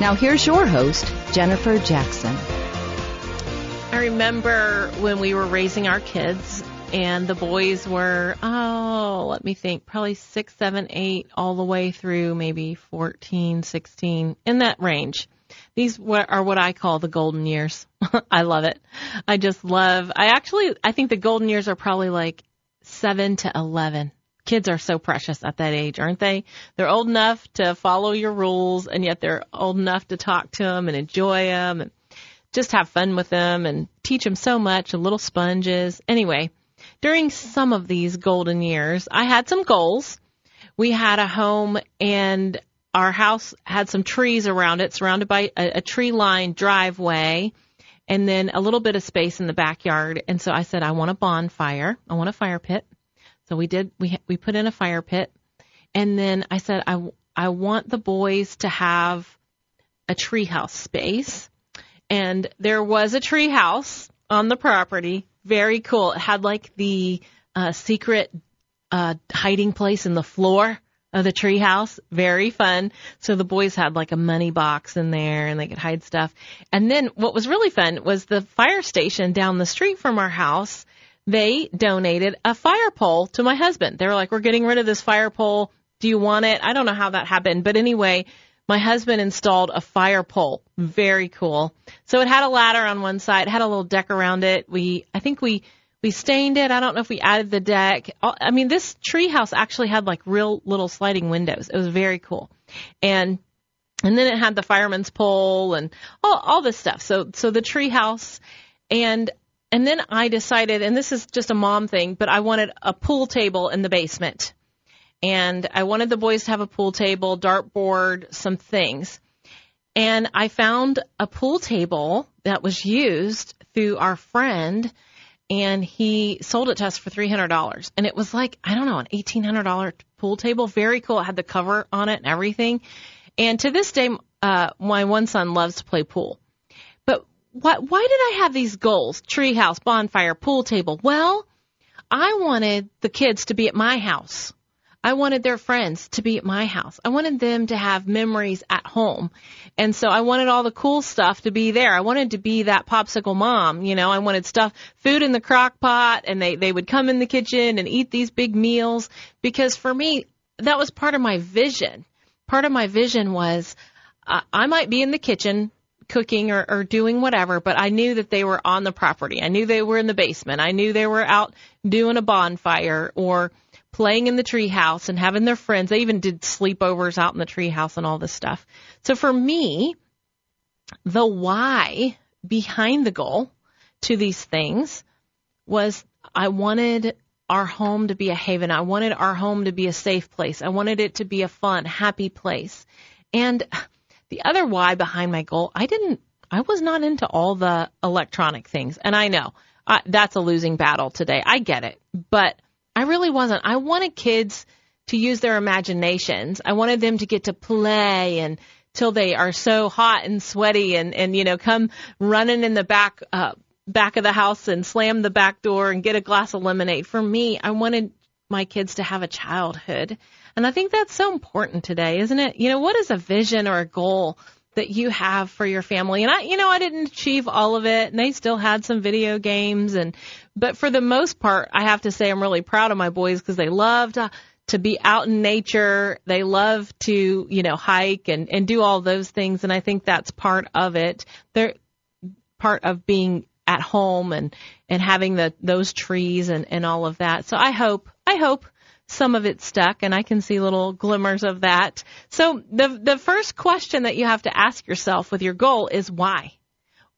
Now here's your host, Jennifer Jackson. I remember when we were raising our kids and the boys were, oh, let me think, probably six, seven, eight, all the way through maybe 14, 16, in that range. These are what I call the golden years. I love it. I just love, I actually, I think the golden years are probably like seven to 11. Kids are so precious at that age, aren't they? They're old enough to follow your rules and yet they're old enough to talk to them and enjoy them and just have fun with them and teach them so much, and little sponges. Anyway, during some of these golden years, I had some goals. We had a home and our house had some trees around it, surrounded by a, a tree lined driveway and then a little bit of space in the backyard. And so I said, I want a bonfire. I want a fire pit. So we did, we, we put in a fire pit. And then I said, I, I want the boys to have a treehouse space. And there was a treehouse on the property. Very cool. It had like the uh, secret uh, hiding place in the floor of the treehouse. Very fun. So the boys had like a money box in there and they could hide stuff. And then what was really fun was the fire station down the street from our house. They donated a fire pole to my husband. They were like, we're getting rid of this fire pole. Do you want it? I don't know how that happened, but anyway, my husband installed a fire pole. Very cool. So it had a ladder on one side, it had a little deck around it. We, I think we we stained it. I don't know if we added the deck. I mean, this tree house actually had like real little sliding windows. It was very cool. And and then it had the fireman's pole and all all this stuff. So so the tree house and and then I decided and this is just a mom thing, but I wanted a pool table in the basement. And I wanted the boys to have a pool table, dartboard, some things. And I found a pool table that was used through our friend and he sold it to us for three hundred dollars. And it was like I don't know an eighteen hundred dollar pool table, very cool. It had the cover on it and everything. And to this day, uh, my one son loves to play pool. Why why did I have these goals? Treehouse, bonfire, pool table. Well, I wanted the kids to be at my house. I wanted their friends to be at my house. I wanted them to have memories at home. And so I wanted all the cool stuff to be there. I wanted to be that popsicle mom, you know, I wanted stuff, food in the crock pot and they, they would come in the kitchen and eat these big meals because for me, that was part of my vision. Part of my vision was uh, I might be in the kitchen cooking or, or doing whatever, but I knew that they were on the property. I knew they were in the basement. I knew they were out doing a bonfire or playing in the treehouse and having their friends. They even did sleepovers out in the treehouse and all this stuff. So for me, the why behind the goal to these things was I wanted our home to be a haven. I wanted our home to be a safe place. I wanted it to be a fun, happy place. And the other why behind my goal, I didn't, I was not into all the electronic things. And I know I, that's a losing battle today. I get it. But I really wasn't. I wanted kids to use their imaginations. I wanted them to get to play and till they are so hot and sweaty and and you know come running in the back uh back of the house and slam the back door and get a glass of lemonade. For me, I wanted my kids to have a childhood. And I think that's so important today, isn't it? You know, what is a vision or a goal that you have for your family. And I, you know, I didn't achieve all of it and they still had some video games and, but for the most part, I have to say I'm really proud of my boys because they loved to, to be out in nature. They love to, you know, hike and, and do all those things. And I think that's part of it. They're part of being at home and, and having the, those trees and, and all of that. So I hope, I hope some of it stuck and I can see little glimmers of that. So the, the first question that you have to ask yourself with your goal is why?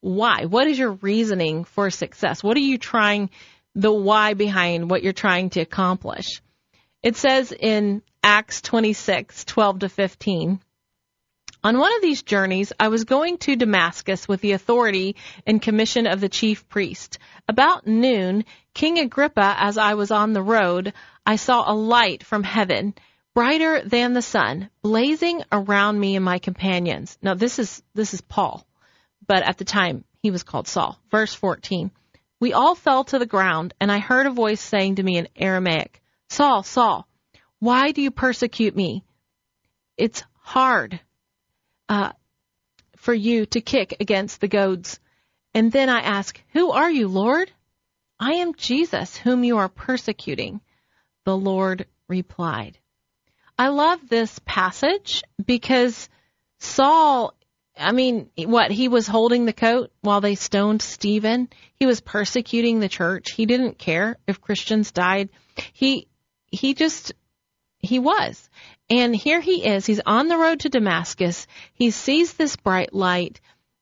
Why? What is your reasoning for success? What are you trying, the why behind what you're trying to accomplish? It says in Acts 26, 12 to 15, on one of these journeys, I was going to Damascus with the authority and commission of the chief priest. About noon, King Agrippa, as I was on the road, I saw a light from heaven, brighter than the sun, blazing around me and my companions. Now this is, this is Paul, but at the time he was called Saul. Verse 14. We all fell to the ground and I heard a voice saying to me in Aramaic, Saul, Saul, why do you persecute me? It's hard uh, for you to kick against the goads. And then I ask, Who are you, Lord? I am Jesus, whom you are persecuting. The Lord replied. I love this passage because Saul, I mean, what, he was holding the coat while they stoned Stephen. He was persecuting the church. He didn't care if Christians died. He, he just, he was. And here he is. He's on the road to Damascus. He sees this bright light.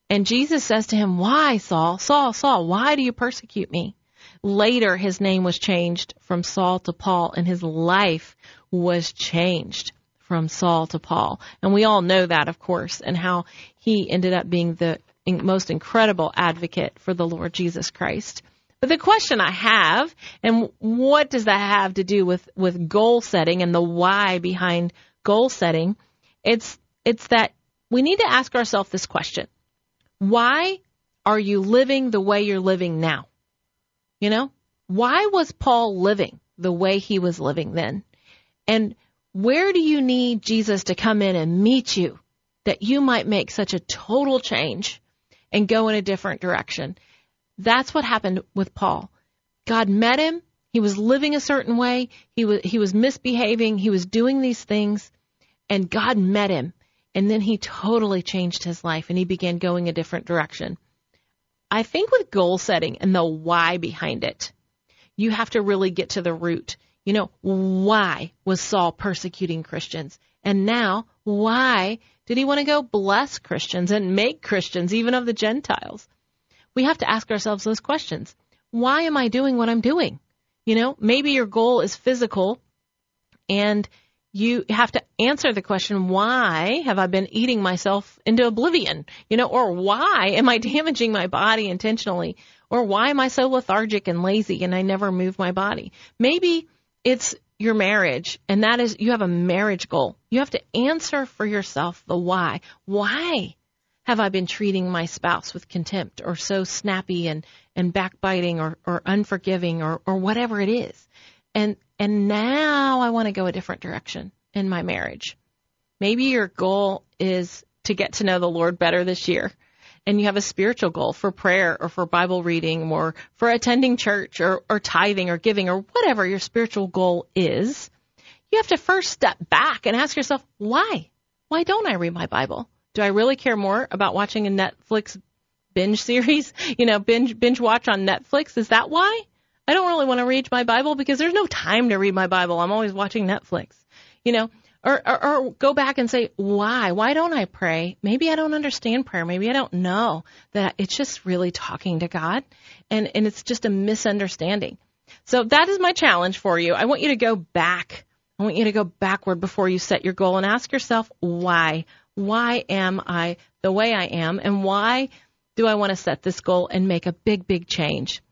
And Jesus says to him, Why, Saul? Saul, Saul, why do you persecute me? Later, his name was changed from Saul to Paul, and his life was changed from Saul to Paul. And we all know that, of course, and how he ended up being the most incredible advocate for the Lord Jesus Christ. But the question I have, and what does that have to do with, with goal setting and the why behind goal setting? It's, it's that we need to ask ourselves this question. Why are you living the way you're living now? You know, why was Paul living the way he was living then? And where do you need Jesus to come in and meet you that you might make such a total change and go in a different direction? That's what happened with Paul. God met him. He was living a certain way. He was, he was misbehaving. He was doing these things and God met him. And then he totally changed his life and he began going a different direction. I think with goal setting and the why behind it, you have to really get to the root. You know, why was Saul persecuting Christians? And now, why did he want to go bless Christians and make Christians, even of the Gentiles? we have to ask ourselves those questions. Why am I doing what I'm doing? You know, maybe your goal is physical and you have to answer the question, why have I been eating myself into oblivion? You know, or why am I damaging my body intentionally? Or why am I so lethargic and lazy and I never move my body? Maybe it's your marriage and that is, you have a marriage goal. You have to answer for yourself the why. Why have I been treating my spouse with contempt or so snappy and, and backbiting or, or unforgiving or, or whatever it is? And, and now I want to go a different direction in my marriage. Maybe your goal is to get to know the Lord better this year and you have a spiritual goal for prayer or for Bible reading or for attending church or, or tithing or giving or whatever your spiritual goal is, you have to first step back and ask yourself, why? Why don't I read my Bible? Do I really care more about watching a Netflix binge series? You know, binge binge watch on Netflix? Is that why? I don't really want to read my Bible because there's no time to read my Bible. I'm always watching Netflix. You know, or, or, or go back and say, why? Why don't I pray? Maybe I don't understand prayer. Maybe I don't know that it's just really talking to God and, and it's just a misunderstanding. So that is my challenge for you. I want you to go back. I want you to go backward before you set your goal and ask yourself why why am I the way I am and why do I want to set this goal and make a big, big change?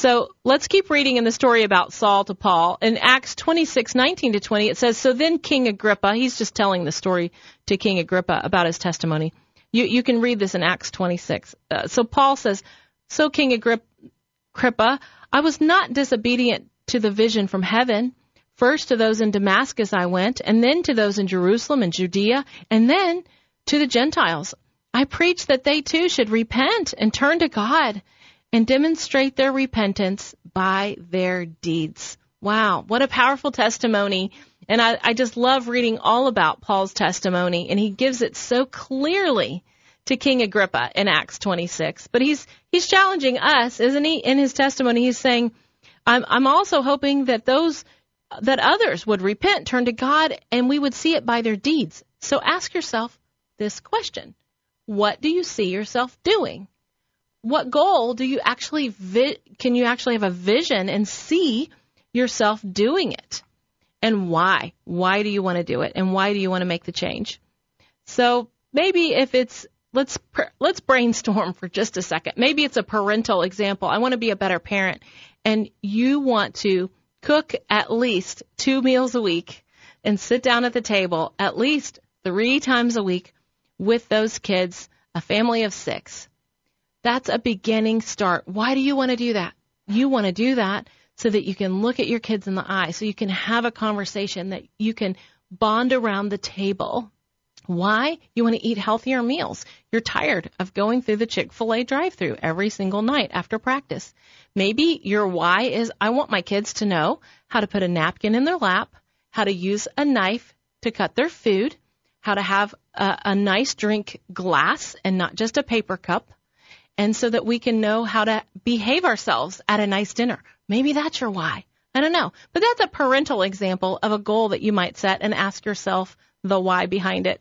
So let's keep reading in the story about Saul to Paul. In Acts 26, 19 to 20, it says, So then King Agrippa, he's just telling the story to King Agrippa about his testimony. You, you can read this in Acts 26. Uh, so Paul says, So King Agrippa, I was not disobedient to the vision from heaven. First to those in Damascus I went, and then to those in Jerusalem and Judea, and then to the Gentiles. I preached that they too should repent and turn to God and demonstrate their repentance by their deeds. Wow, what a powerful testimony And I, I just love reading all about Paul's testimony, and he gives it so clearly to King Agrippa in Acts 26. But he's he's challenging us, isn't he? In his testimony, he's saying, "I'm I'm also hoping that those that others would repent, turn to God, and we would see it by their deeds." So ask yourself this question: What do you see yourself doing? What goal do you actually vi- can you actually have a vision and see yourself doing it? And why? Why do you want to do it? And why do you want to make the change? So maybe if it's let's let's brainstorm for just a second. Maybe it's a parental example. I want to be a better parent and you want to cook at least 2 meals a week and sit down at the table at least 3 times a week with those kids, a family of 6. That's a beginning start. Why do you want to do that? You want to do that so that you can look at your kids in the eye, so you can have a conversation that you can bond around the table why? You want to eat healthier meals. You're tired of going through the Chick fil A drive through every single night after practice. Maybe your why is I want my kids to know how to put a napkin in their lap, how to use a knife to cut their food, how to have a, a nice drink glass and not just a paper cup, and so that we can know how to behave ourselves at a nice dinner. Maybe that's your why. I don't know. But that's a parental example of a goal that you might set and ask yourself the why behind it.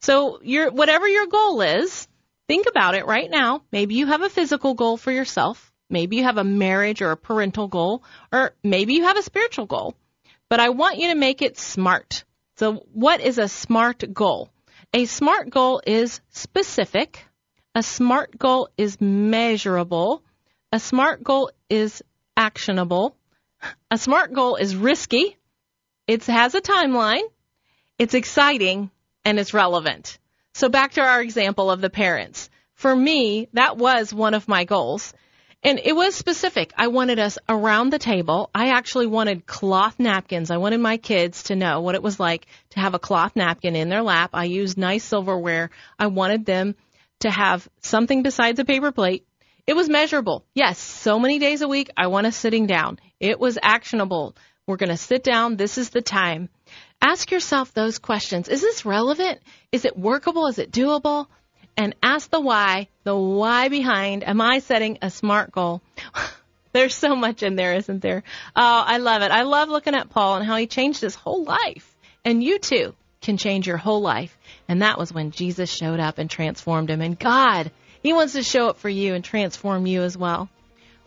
So your whatever your goal is, think about it right now. Maybe you have a physical goal for yourself. Maybe you have a marriage or a parental goal, or maybe you have a spiritual goal. But I want you to make it smart. So what is a smart goal? A smart goal is specific. A smart goal is measurable. A smart goal is actionable. A smart goal is risky. It has a timeline. It's exciting and it's relevant. So back to our example of the parents. For me, that was one of my goals. And it was specific. I wanted us around the table. I actually wanted cloth napkins. I wanted my kids to know what it was like to have a cloth napkin in their lap. I used nice silverware. I wanted them to have something besides a paper plate. It was measurable. Yes, so many days a week, I want us sitting down. It was actionable. We're going to sit down. This is the time. Ask yourself those questions. Is this relevant? Is it workable? Is it doable? And ask the why, the why behind, am I setting a SMART goal? There's so much in there, isn't there? Oh, I love it. I love looking at Paul and how he changed his whole life. And you too can change your whole life. And that was when Jesus showed up and transformed him. And God, He wants to show up for you and transform you as well.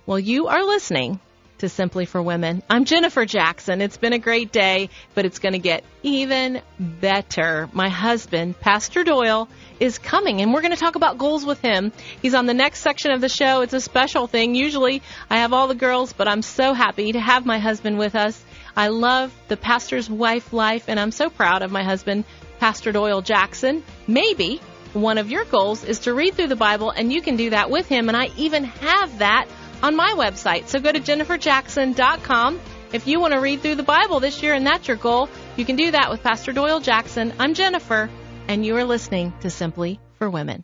Well, you are listening to Simply for Women. I'm Jennifer Jackson. It's been a great day, but it's going to get even better. My husband, Pastor Doyle, is coming and we're going to talk about goals with him. He's on the next section of the show. It's a special thing. Usually I have all the girls, but I'm so happy to have my husband with us. I love the pastor's wife life and I'm so proud of my husband, Pastor Doyle Jackson. Maybe one of your goals is to read through the Bible and you can do that with him and I even have that on my website. So go to jenniferjackson.com. If you want to read through the Bible this year and that's your goal, you can do that with Pastor Doyle Jackson. I'm Jennifer, and you are listening to Simply for Women.